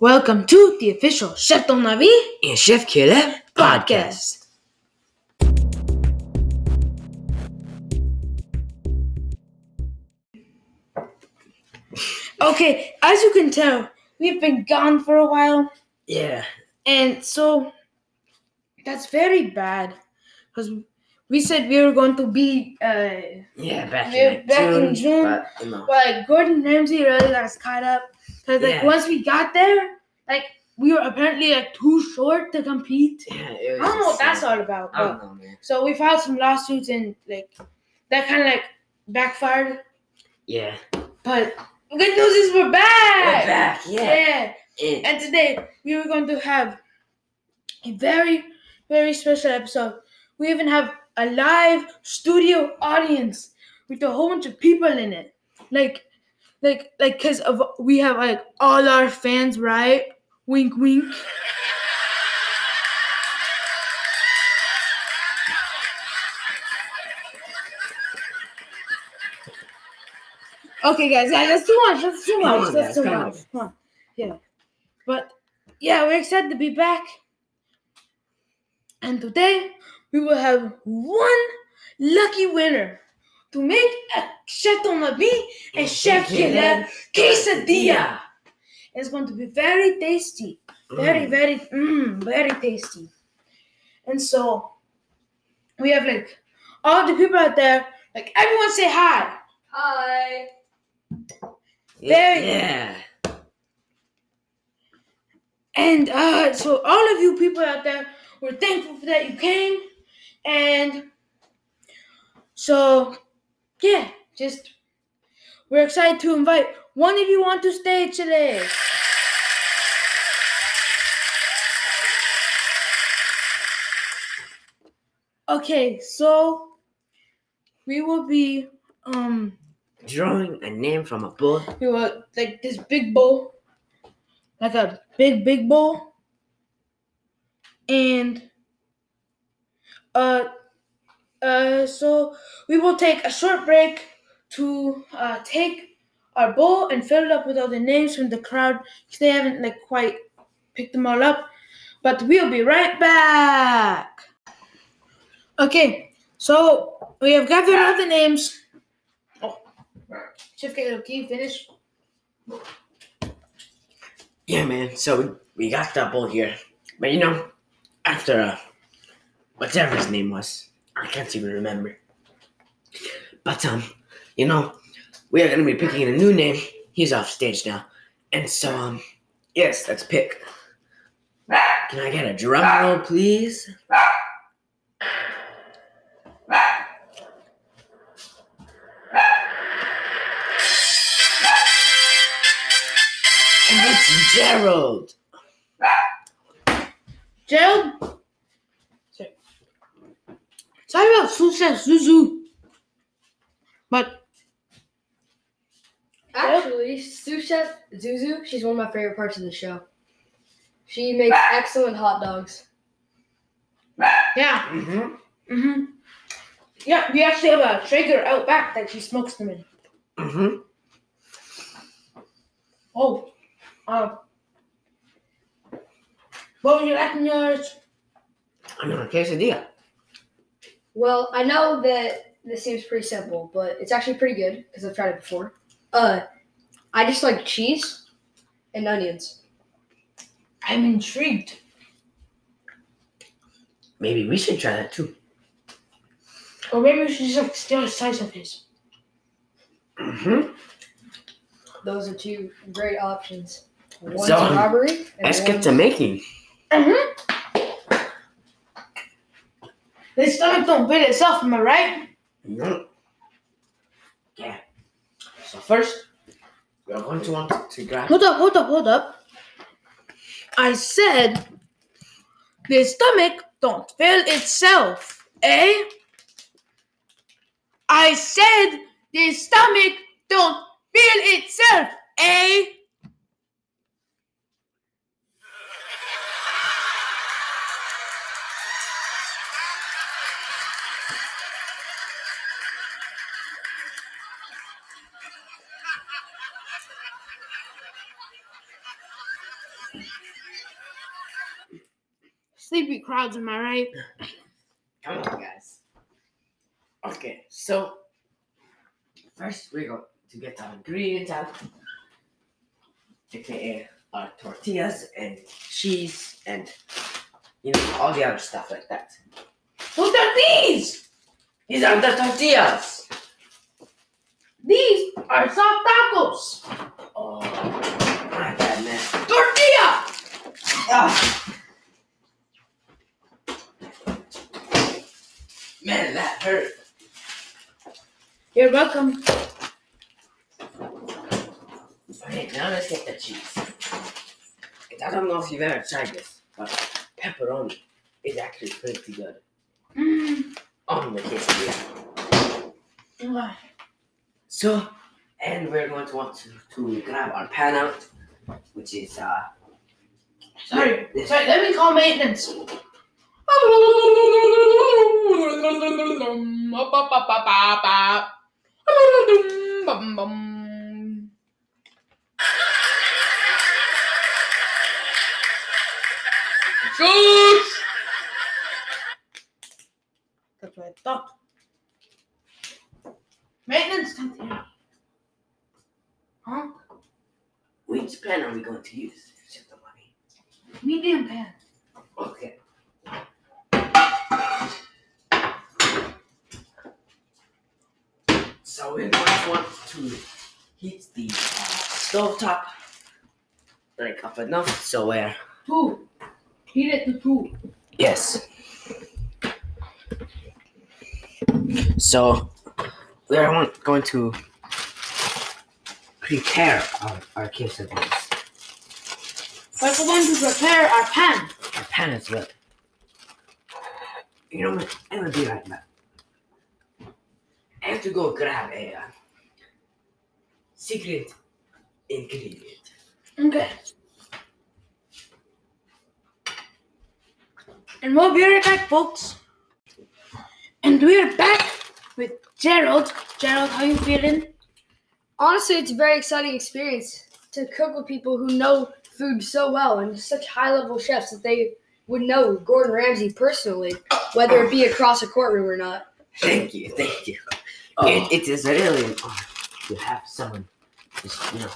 Welcome to the official Chef Don La Vie and Chef Caleb podcast. Okay, as you can tell, we've been gone for a while, Yeah, and so that's very bad because we said we were going to be, uh, yeah, back in back June, in June. But, know, but like Gordon Ramsay really got us caught up because like Yeah. once we got there, like we were apparently like too short to compete. yeah, it I don't know what that's all about. I don't know, man. so we filed some lawsuits and like that kind of like backfired. Yeah, But good news is we're back. we're back. Yeah, Yeah. And- And today we were going to have a very, very special episode. We even have a live studio audience with a whole bunch of people in it. Like, like, like, cause of we have like all our fans, right? Wink, wink. Okay, guys, yeah, that's too much. That's too much. on, that's guys, too much. on. Come on. Yeah. But yeah, we're excited to be back. And today we will have one lucky winner to make a Chef Don La Vie and Chef Caleb quesadilla. It's going to be very tasty. Very, Mm. very, mm, very tasty. And so we have like all the people out there, like everyone say hi. Hi. Very- Yeah, And uh, so all of you people out there, we're thankful for that you came. And so yeah, just we're excited to invite one of you onto stage today. Okay, so we will be um drawing a name from a bowl. we will like this big bowl, like a big big bowl, and uh uh so we will take a short break to uh take our bowl and fill it up with all the names from the crowd because they haven't like quite picked them all up, but we'll be right back. Okay, so we have gathered all the names. Oh, Chef Caleb, can you finish? Yeah, man. So we, we got that bowl here, but you know, after uh, whatever his name was, I can't even remember. But um, you know, we are gonna be picking a new name. He's off stage now, and so um, yes, let's pick. Can I get a drum roll, please? And it's Gerald. Gerald? Sorry about Susha Zuzu. But Actually, sous chef Zuzu, she's one of my favorite parts of the show. She makes excellent hot dogs. yeah. Mm-hmm. Mm-hmm. Yeah, we actually have a Traeger out back that she smokes them in. Mm-hmm. Oh. Um what would you like in yours? I'm on a quesadilla. Well, I know that this seems pretty simple, but it's actually pretty good because I've tried it before. Uh, I just like cheese and onions. I'm intrigued. Maybe we should try that too. Or maybe we should just like steal a slice of his. Mm-hmm. Those are two great options. One So, strawberry and Let's one get to making. Mm-hmm. This stomach don't build itself, am I right? Mhm. Yeah. So first, we are going to want to grab. Hold up, hold up, hold up. I said the stomach don't fill itself, eh? I said the stomach don't fill itself, eh? Sleepy crowds, am I right? Come on, guys. Okay, so first we're going to get our ingredients out, aka our tortillas and cheese and you know all the other stuff like that. What are these? These are the tortillas. These are soft tacos. Oh, my bad, man. Tortilla! Ah. Man, that hurt. You're welcome. Okay, now let's get the cheese. I don't know if you've ever tried this, but pepperoni is actually pretty good Mm. on the quesadilla. So, and we're going to want to, to grab our pan out, which is uh. Sorry, this- sorry, let me call maintenance. Shush! That's what I thought. Maintenance, come here. Huh? Which pan are we going to use? Shut the money. Medium pan. Okay. So we're going to want to heat the uh, stove top like up enough so where Two. Heat it to two. yes. So we are going to prepare our, our quesadillas. But we're going to prepare our pan. Our pan as well. You know what? I'm gonna be right back. I have to go grab a uh, secret ingredient. Okay. And we'll be right back, folks. And we're back with Gerald. Gerald, how you feeling? Honestly, it's a very exciting experience to cook with people who know food so well and such high level chefs that they would know Gordon Ramsay personally, whether it be across a courtroom or not. Thank you, thank you. It, it is really an honor to have someone just, you know,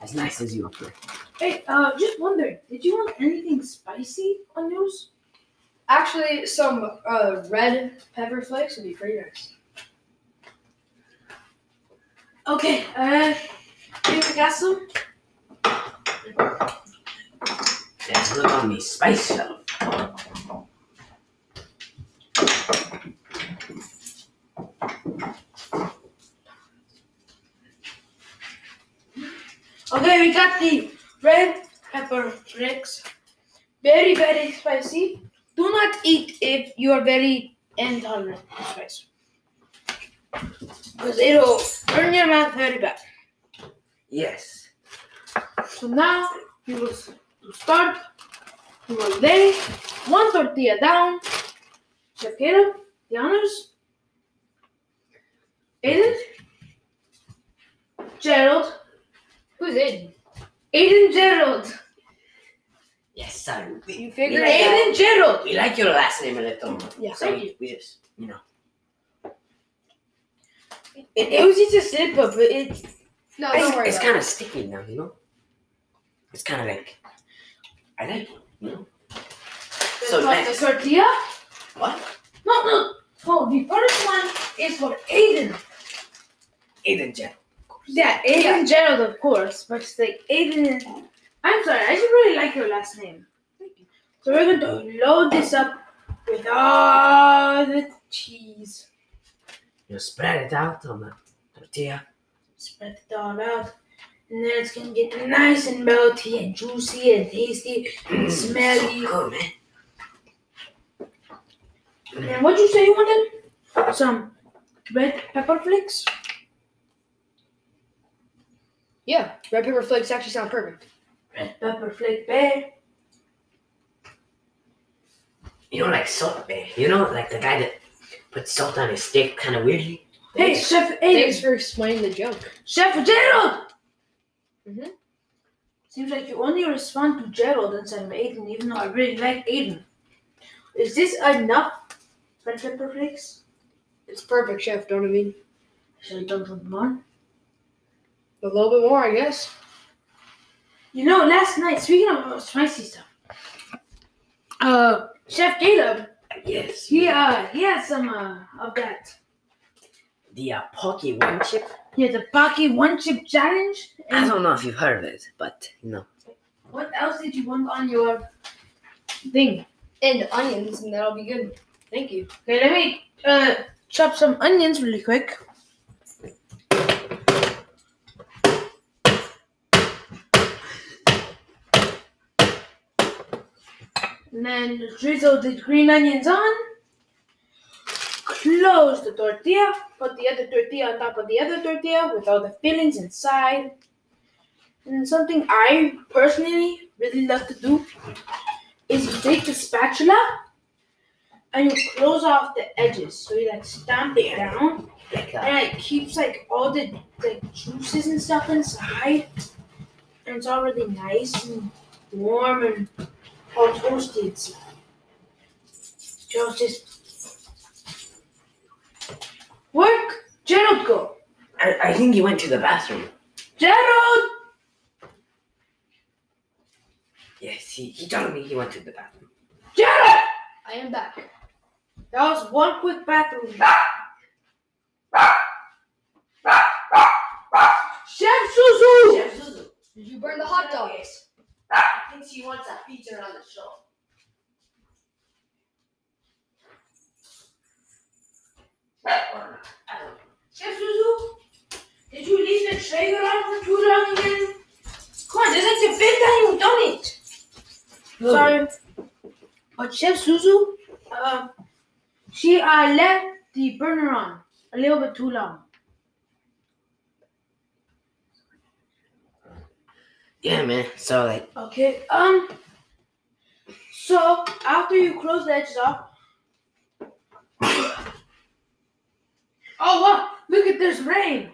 as nice as you up here. Hey, uh, just wondering, did you want anything spicy on yours? Actually, some uh, red pepper flakes would be pretty nice. Okay, uh, think we got some? Let's look on the spice shelf. Okay, we got the red pepper flakes. Very, very spicy. Do not eat if you are very intolerant to spice. Because it'll burn your mouth very bad. Yes. So now we will to start. We will lay one tortilla down. Chef Caleb, the honors. Aiden, Gerald, Who's Aiden? Aiden Gerald, Yes, son. We, You we, figured like, it out. Aiden Gerald. we like your last name a little more. Yeah, So thank we, we just, you know. It, it was just a slip up, but it No, It's, don't worry. it's about kind of sticky now, you know? It's kind of like, I like it, you know? the, So tor- next- the tortilla. What? No, no. Oh, the first one is for Aiden. Aiden Jen. Yeah, Aiden Gerald, of course, but it's like Aiden. I'm sorry, I just really like your last name. So we're going to load this up with all the cheese. You spread it out on the tortilla. Spread it all out. And then it's going to get nice and melty and juicy and tasty and mm, smelly. So good, man. And what'd you say you wanted? Some red pepper flakes? Yeah, red pepper flakes actually sound perfect. Red pepper flake bear. You know, like Salt Bae. You know, like the guy that puts salt on his steak kind of weirdly. Hey, Thanks- Chef Aiden. Thanks for explaining the joke. Chef Gerald! Mhm. Seems like you only respond to Gerald instead of Aiden, even though I really like Aiden. Is this enough red pepper flakes? It's perfect, chef. Don't I mean? Should I dump some more? A little bit more, I guess. You know, last night, speaking of uh, spicy stuff, uh, Chef Caleb, Yes. he uh, he had some uh of that. The uh, Paqui One Chip. Yeah, the Paqui One Chip Challenge. I And don't know if you've heard of it, but you know. what else did you want on your thing? And onions, and that'll be good. Thank you. Okay, let me uh chop some onions really quick. And then drizzle the green onions on. Close the tortilla. Put the other tortilla on top of the other tortilla with all the fillings inside. And something I personally really love to do is you take the spatula and you close off the edges. So you like stamp it down Like and it keeps like all the like juices and stuff inside. And it's all really nice and warm and all toasted. So just work. Gerald go. I, I think he went to the bathroom. Gerald Yes, he, he told me he went to the bathroom. Gerald I am back. That was one quick bathroom. Chef Suzu! Chef Suzu. Did you burn the hot dogs? I think she wants a feature on the show. Or I don't know. Chef Suzu, did you leave the Traeger on for too long again? Come on, this is like the fifth time you've done it. Sorry. But Chef Suzu, uh, she uh, left the burner on a little bit too long. Yeah, man. So like, Okay, um, so after you close the edges off, oh what? Look at this rain.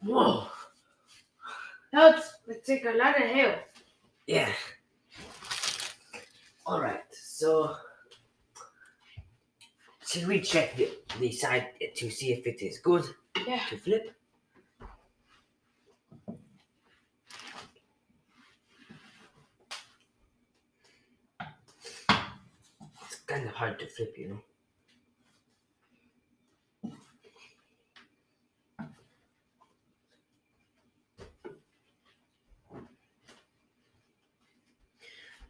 whoa. That's it's like a lot of hail. Yeah. All right. So, should we check the, the side to see if it is good Yeah. to flip? It's kind of hard to flip, you know.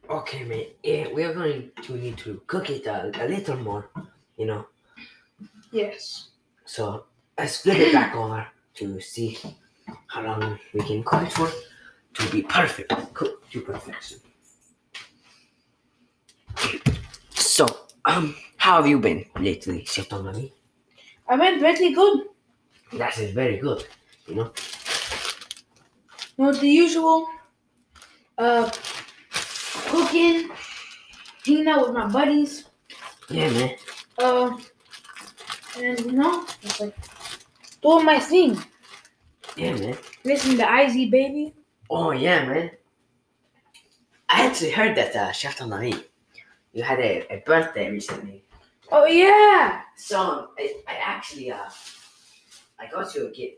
Okay, mate. Yeah, we are going to need to cook it a, a little more, you know. Yes. So let's flip it back over to see how long we can cook it for to be perfect, cooked to perfection. So, um, how have you been lately, Chef Tonami? I went really good. That is very good, you know. You know, the usual. Uh, cooking, hanging out with my buddies. Yeah, man. Uh, and you know, like doing my thing. Yeah, man. Listening to IZ Baby. Oh, yeah, man. I actually heard that, uh, Chef Tonami, you had a, a birthday recently. Oh yeah. So I, I actually uh I got you a gift.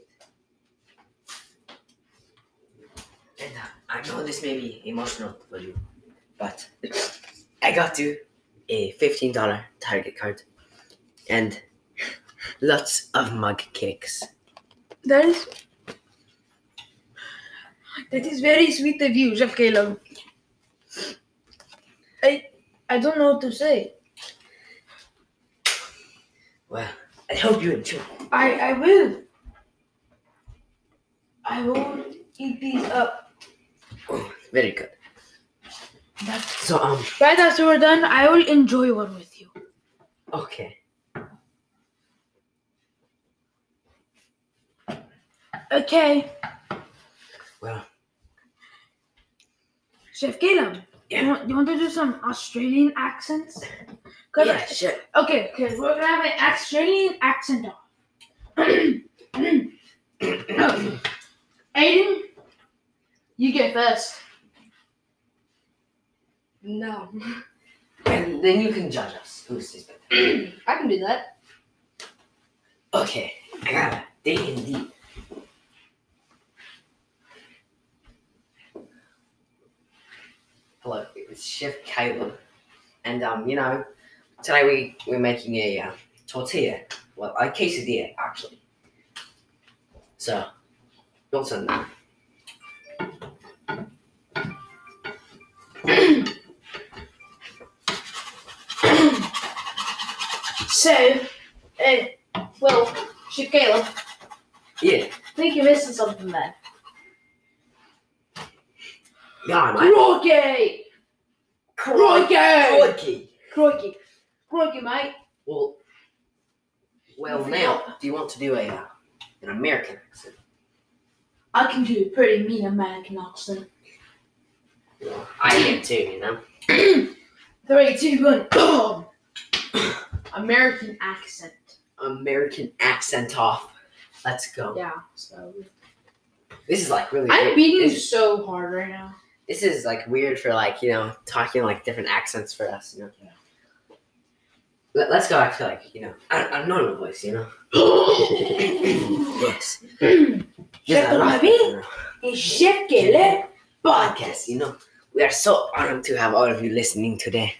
And uh, I know this may be emotional for you, but I got you a fifteen dollar Target card and lots of mug cakes. That is. That is very sweet of you, Chef Caleb. I I don't know what to say. Well, I hope you enjoy. I I will. I will eat these up. Oh, very good. But So um right after we're done, I will enjoy one with you. okay. Okay, Well Chef Caleb. Yeah. You want, you want to do some Australian accents? 'Cause yeah, sure. Okay, okay, we're gonna have an Australian accent on. Aiden, you get first. No. And then you can judge us. Who's this better? I can do that. Okay, I got a D and D. Hello, it's Chef Caleb, and um, you know, today we we're making a uh, tortilla, well, a quesadilla actually. So, your turn that. So, uh, well, Chef Caleb, Yeah, I think you're missing something there. Yeah, mate. Crikey! Crikey! Crikey. Crikey! Crikey, mate. Well, well, now, do you want to do a uh, an American accent? I can do a pretty mean American accent. Well, I can too, you know. Three, two, one, boom! American accent. American accent off. Let's go. Yeah, so. This is like really. I'm weird. beating you so hard right now. This is like weird for like you know talking like different accents for us. You know. Let, us go back to like you know a, a normal voice. You know. yes. Just Chef a rough, Bobby? you know, It's Chef Caleb podcast. You know. We are so honored to have all of you listening today.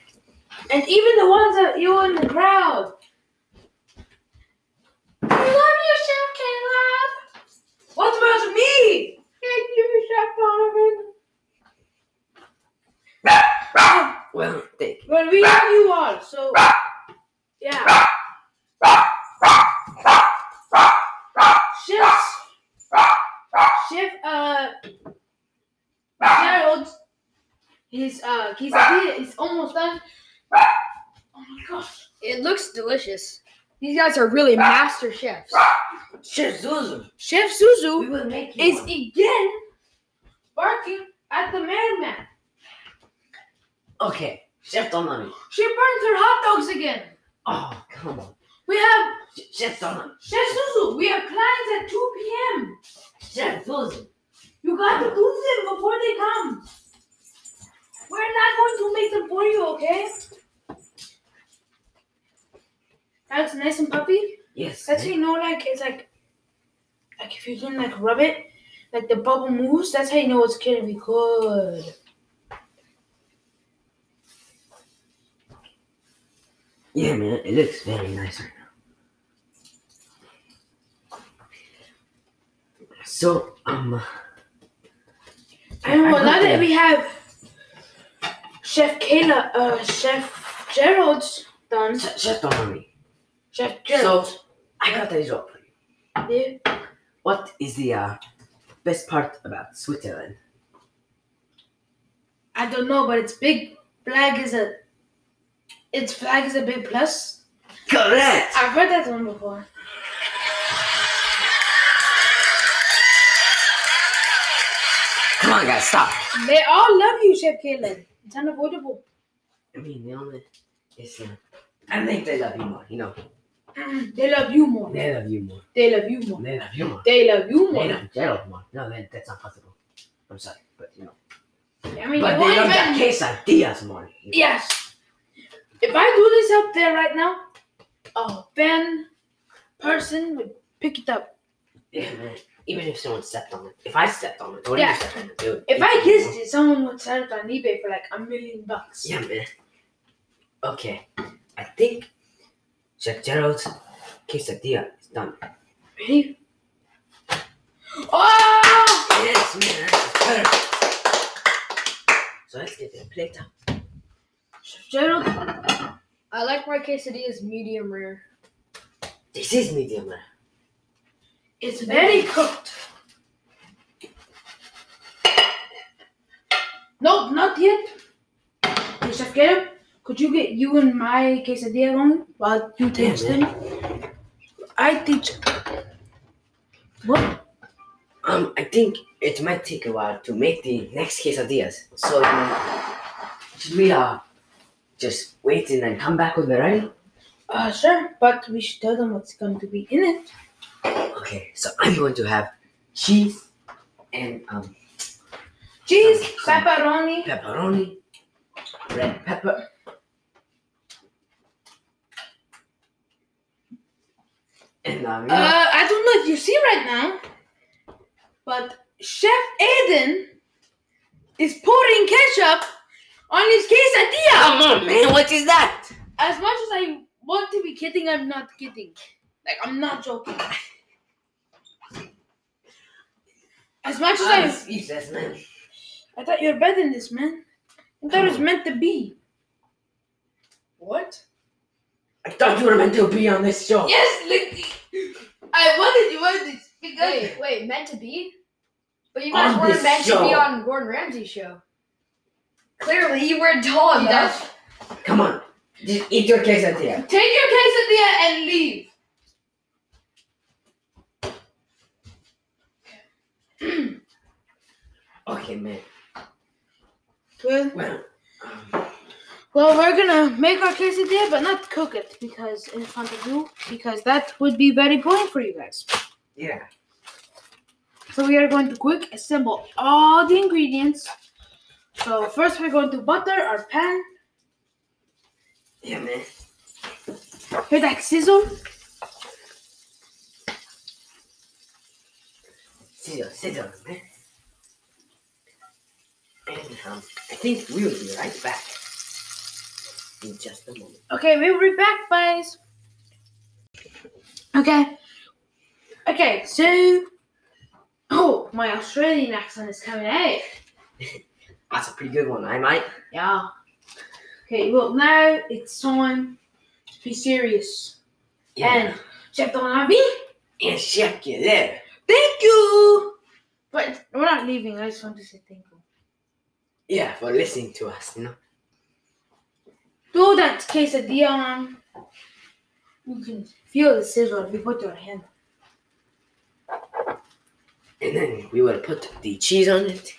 And even the ones that you in the crowd. I love you, Chef Caleb. What's about me? Thank you, Chef Donovan. Well, thank you. Well, we love you all, so yeah. Chef's Chef uh Gerald, his uh quesadilla is almost done. Oh my gosh. It looks delicious. These guys are really master chefs. Chef Zuzu. Chef We Suzu will make is one. again barking at the mailman. Okay, Chef Donovan. She burns her hot dogs again. Oh, come on. We have Chef Donovan. Chef Suzu. We have clients at 2 p.m. Chef Zuzu. You got to do them before they come. We're not going to make them for you, okay? That's nice and puppy. Yes. That's how you know, like it's like, like if you can like rub it, like the bubble moves. That's how you know it's gonna be good. Yeah, man, it looks very nice right now. So, um, And well, now that we have Chef Kayla, uh, Chef Gerald's done. Chef Chef Donovan. Chef Gerald. So, I got a job for you. yeah. What is the uh, best part about Switzerland? I don't know, but its big flag is a. Its flag is a big plus. Correct. I've heard that one before. Come on, guys, stop. They all love you, Chef Kayla. It's unavoidable. I mean, the only is, uh, I think they love you more. You know, They love you more. they love you more. They love you more. They love you more. They love you more. They love Gerald more. No, that, that's not possible. I'm sorry, but you know. I mean, But they love that even- quesadillas more. Yes. If I do this up there right now, a fan person would pick it up. Yeah, man. Even if someone stepped on it. If I stepped on it, or Yeah. you stepped on it, dude. If I kissed it, someone would sell it on eBay for like a million bucks. Yeah, man. Okay. I think Jack Gerald's quesadilla is done. Ready? Oh! Yes, man. That's. So let's get the plate up. Chef Gerald, I like my quesadillas medium rare. This is medium rare. it's very cooked. Nope, not yet. Hey, Chef Caleb, could you get you and my quesadilla going while you taste Yeah, them? I teach. What? Um, I think it might take a while to make the next quesadillas. So, um, should we uh just wait and then come back when they're ready? Uh, sure, but we should tell them what's going to be in it. Okay, so I'm going to have cheese and um. Cheese, pepperoni. Pepperoni, red pepper. And um, uh, I don't know if you see right now, but Chef Aiden is pouring ketchup on his quesadilla. come on, man, what is that? As much as I want to be kidding, I'm not kidding. Like I'm not joking. As much as I'm I, speechless, man. I thought you were better than this, man. I thought it was meant to be. What? I thought you were meant to be on this show. Yes, look, I wanted you on this because Wait, wait, meant to be? But you guys On weren't this meant to be on Gordon Ramsay's show. Clearly, you weren't told enough. Come on, just eat your quesadilla. take your quesadilla and leave. Okay, man. Well, Well, um, well, we're gonna make our quesadilla, but not cook it because in front of you, because that would be very boring for you guys. yeah. So we are going to quick assemble all the ingredients. So first we're going to butter our pan. Yeah, man. Hear that sizzle? Sit down, man. And um, I think we will be right back in just a moment. Okay, we'll be back, guys. Okay. Okay, so oh, my Australian accent is coming out. That's a pretty good one, I mate? Yeah. Okay, well now it's time to be serious. And Chef Donavi, and Chef there. thank you. But we're not leaving. I just want to say thank you. Yeah, for listening to us, you know. Do that quesadilla on. You can feel the sizzle if you put your hand. And then we will put the cheese on it.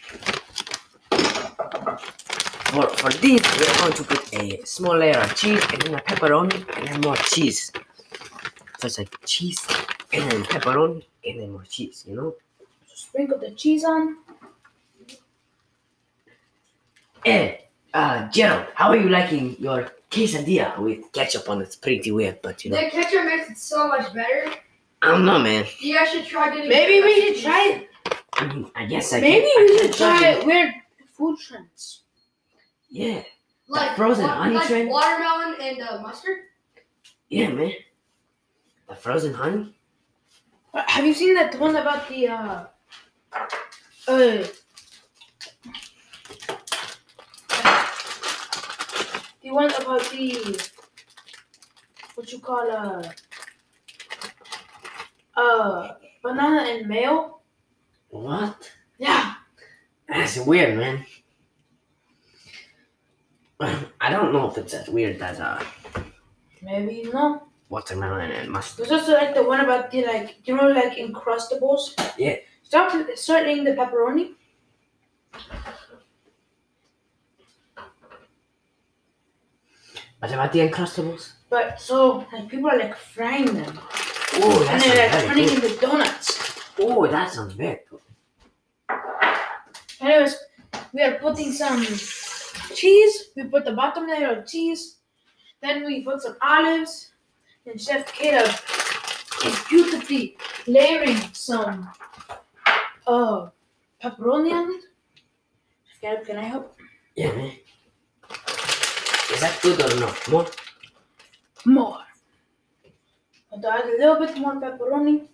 For, for this, we're going to put a small layer of cheese and then a pepperoni and then more cheese. So it's like cheese and then pepperoni and then more cheese, you know? Sprinkle the cheese on. And, uh, Gerald, how are you liking your quesadilla with ketchup on it? It's pretty weird, but you know. The ketchup makes it so much better. I don't know, man. You guys should try getting Maybe we should try it. I mean, I guess I Maybe can, we I should try try it. weird food trends. Yeah, like frozen wa- honey like train? watermelon and uh, mustard. yeah, man. The frozen honey? Uh, Have you seen that one about the uh uh the one about the what you call uh uh banana and mayo? What? Yeah. That's weird, man. I don't know if it's as weird as uh, Maybe no. watermelon and mustard. There's also like the one about the like you know like Uncrustables. Yeah. Start start eating the pepperoni. What about the Uncrustables? But so like people are like frying them. Oh, and they're like turning into donuts. Oh, that sounds very good. Anyways, we are putting some cheese. We put the bottom layer of cheese. Then we put some olives. And Chef Caleb is beautifully layering some uh pepperoni on it. Chef Caleb, can I help? Yeah, man. Is that good or not? More? More. To add a little bit more pepperoni?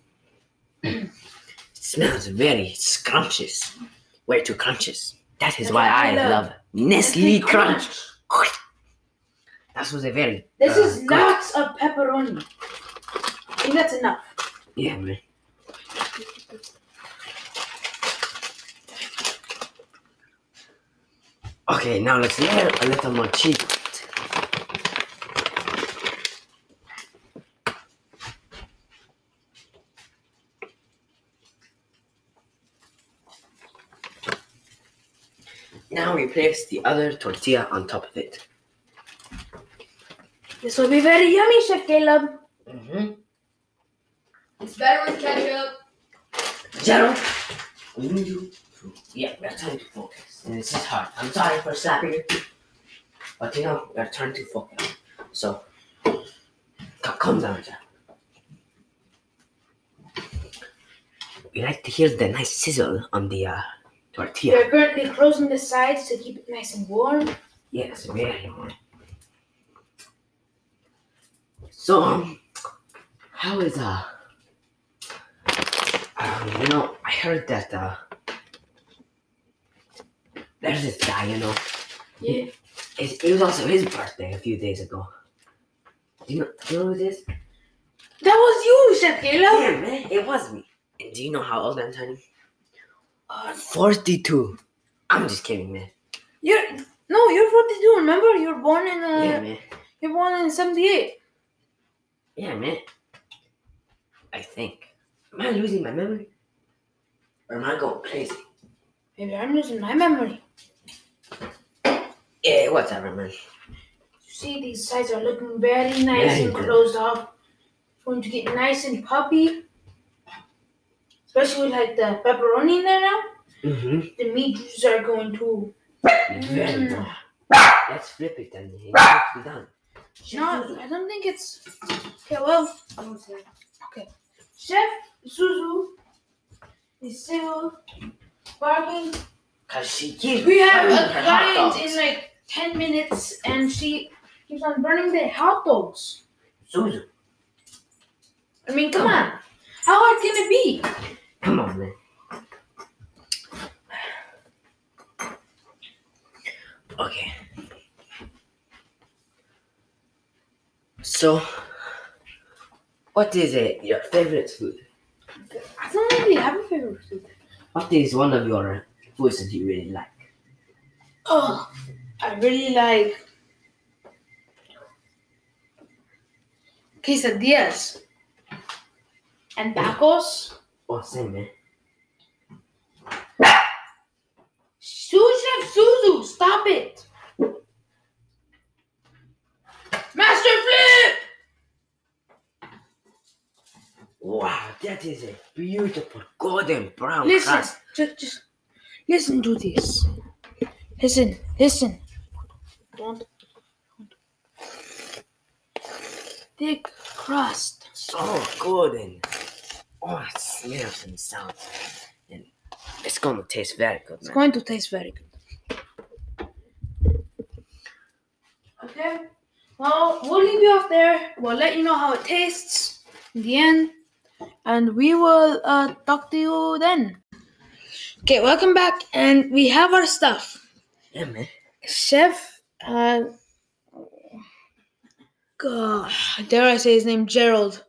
It smells very scrumptious. Way too crunches. That is That's why I love. love Nestle Crunch. That was a very. This uh, is good- lots of pepperoni. I think that's enough. Yeah, man. Okay, now let's layer a little more cheese. on it. Now we place the other tortilla on top of it. This will be very yummy, Chef Caleb. Mm-hmm. It's better with ketchup. Gerald, we need you to. Yeah, we are trying to focus. And this is hard. I'm sorry for slapping you. But you know, we are trying to focus. So, c- calm down, Gerald. we like to hear the nice sizzle on the uh, tortilla. We're currently closing the sides to keep it nice and warm. Yes, very warm. So, um, how is uh, um, you know, I heard that uh, there's this guy, you know, Yeah. it, it was also his birthday a few days ago. Do you know, do you know who this? That was you, Chef Caleb. Yeah, man, it was me. And do you know how old I'm turning? Uh, 42. I'm just kidding, man. you're no, you're 42. Remember, you were born in uh, Yeah, man. you're born in 78. Yeah, man. I think. Am I losing my memory? Or am I going crazy? Maybe I'm losing my memory. Yeah, whatever, man. You see, these sides are looking very nice Very and closed off. Going to get nice and puppy. Especially with like the pepperoni in there now. Mm-hmm. The meat juices are going to. Mm. Let's flip it and it to be done. No, I don't think it's. Okay, well, okay. Chef Suzu is still barking. Cause she keeps We have a client in like 10 minutes and she keeps on burning the hot dogs. Suzu, I mean, come on. How hard can it be? Come on, man. Okay. So, what is it? Your favorite food? I don't really have a favorite food. What is one of your foods that you really like? Oh, I really like quesadillas and tacos. Oh, same, man. Su Chef Suzu, stop it! Master Flip! Wow, that is a beautiful golden brown Listen, crust. just, just listen to this. Listen, listen. Don't. Thick crust. So golden. Oh, it smells and sounds. And it's gonna taste very good, It's man. going to taste very good. Okay. Well, we'll leave you off there. We'll let you know how it tastes in the end. And we will uh, talk to you then. Okay, welcome back. And we have our stuff. Yeah, man. Chef, uh, God, dare I say his name, Gerald,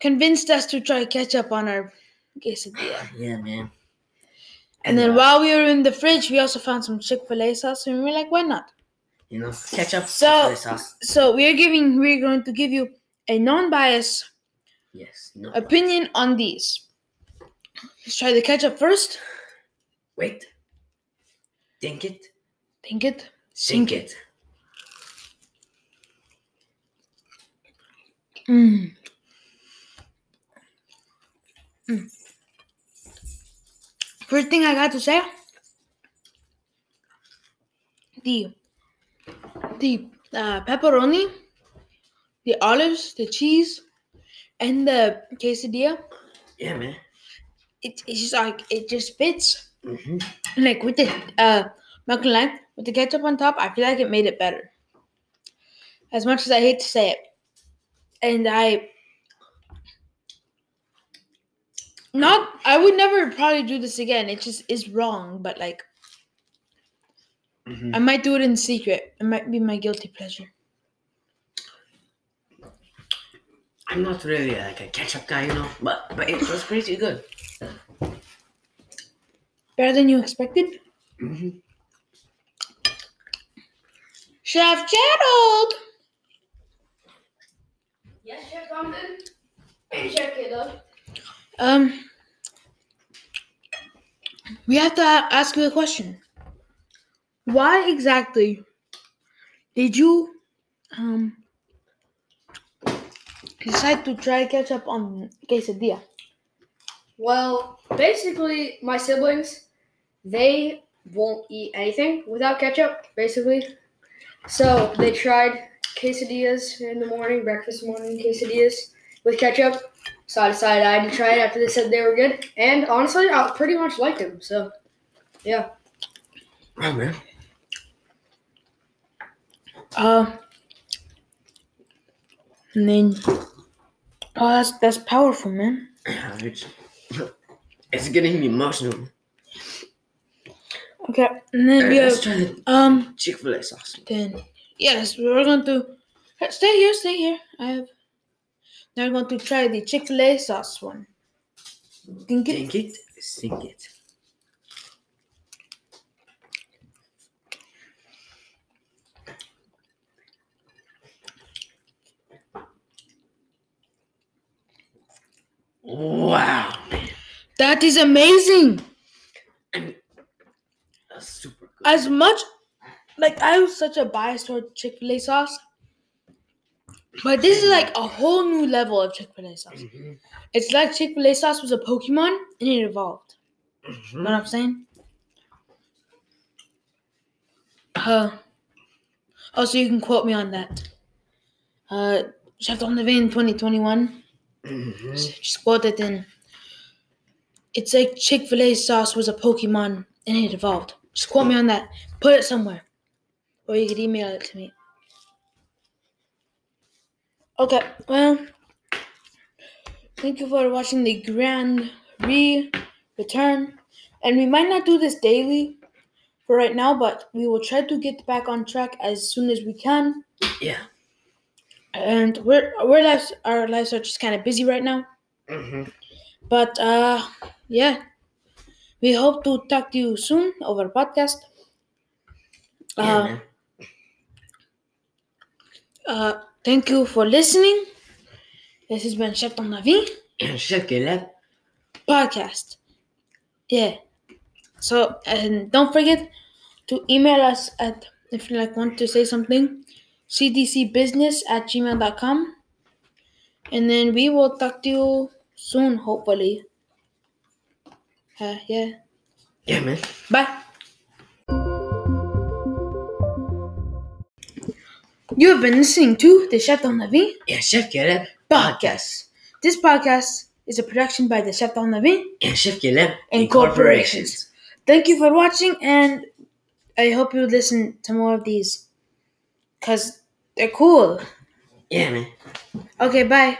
convinced us to try ketchup on our quesadilla. Yeah, man. And then uh, while we were in the fridge, we also found some Chick Fil A sauce, and we were like, "Why not?" you know, ketchup, So- sauce. So we're giving, we're going to give you a non-biased Yes. No. opinion on these. Let's try the ketchup first. Wait. Think it. Think it. Sink it. Mm. Mm. First thing I got to say, the the uh, pepperoni, the olives, the cheese, and the quesadilla. Yeah, man. It, it's just like it just fits. Mm-hmm. Like with the uh, milk and lime, with the ketchup on top, I feel like it made it better. As much as I hate to say it, and I not, I would never probably do this again. It just is wrong, but like Mm-hmm. I might do it in secret. It might be my guilty pleasure. I'm not really like a ketchup guy, you know, but but it was pretty good. Better than you expected, Mm-hmm. Chef Gerald. Yes, Chef Compton. And Chef Kiddo. Um, we have to ask you a question. Why exactly did you um decide to try ketchup on quesadilla? Well, basically, my siblings, they won't eat anything without ketchup, basically. So they tried quesadillas in the morning, breakfast morning quesadillas with ketchup, So I decided I had to try it after they said they were good. And honestly, I pretty much liked them. So yeah. Oh man. Uh, and then, oh, that's that's powerful, man. It's, it's getting me emotional. Okay, and then we Let's have the um, Chick Fil A sauce. then yes, we're going to stay here, stay here. I have. Now we're going to try the Chick Fil A sauce one. Think it. Think it, sink it. Wow, That is amazing. that's super good. As much like I was such a bias toward Chick Fil A sauce, but this is like a whole new level of Chick Fil A sauce. Mhm, It's like Chick Fil A sauce was a Pokemon and it evolved. You mhm. know what I'm saying? Uh, oh, so you can quote me on that. Uh, Chef on the Vein 2021. Mhm. Just quote it in. It's like Chick fil A sauce was a Pokemon and it evolved. Just quote me on that. Put it somewhere. Or you could email it to me. Okay, well, thank you for watching the Grand Re Return. And we might not do this daily for right now, but we will try to get back on track as soon as we can. Yeah. And we're, we're lives, our lives are just kind of busy right now. Mhm. But uh yeah. We hope to talk to you soon over podcast. Yeah, Uh, man. Uh thank you for listening. This has been Chef Don And Chef Caleb. podcast. Yeah. So and don't forget to email us at if you like want to say something cdcbusiness at gmail.com and then we will talk to you soon hopefully uh, yeah Yeah, man. Bye. You have been listening to the Chef Don Yeah, Chef Caleb. podcast. This podcast is a production by the Chef Don And Chef Caleb. and corporations. Thank you for watching, and I hope you listen to more of these because they're cool. Yeah, man. Okay, bye.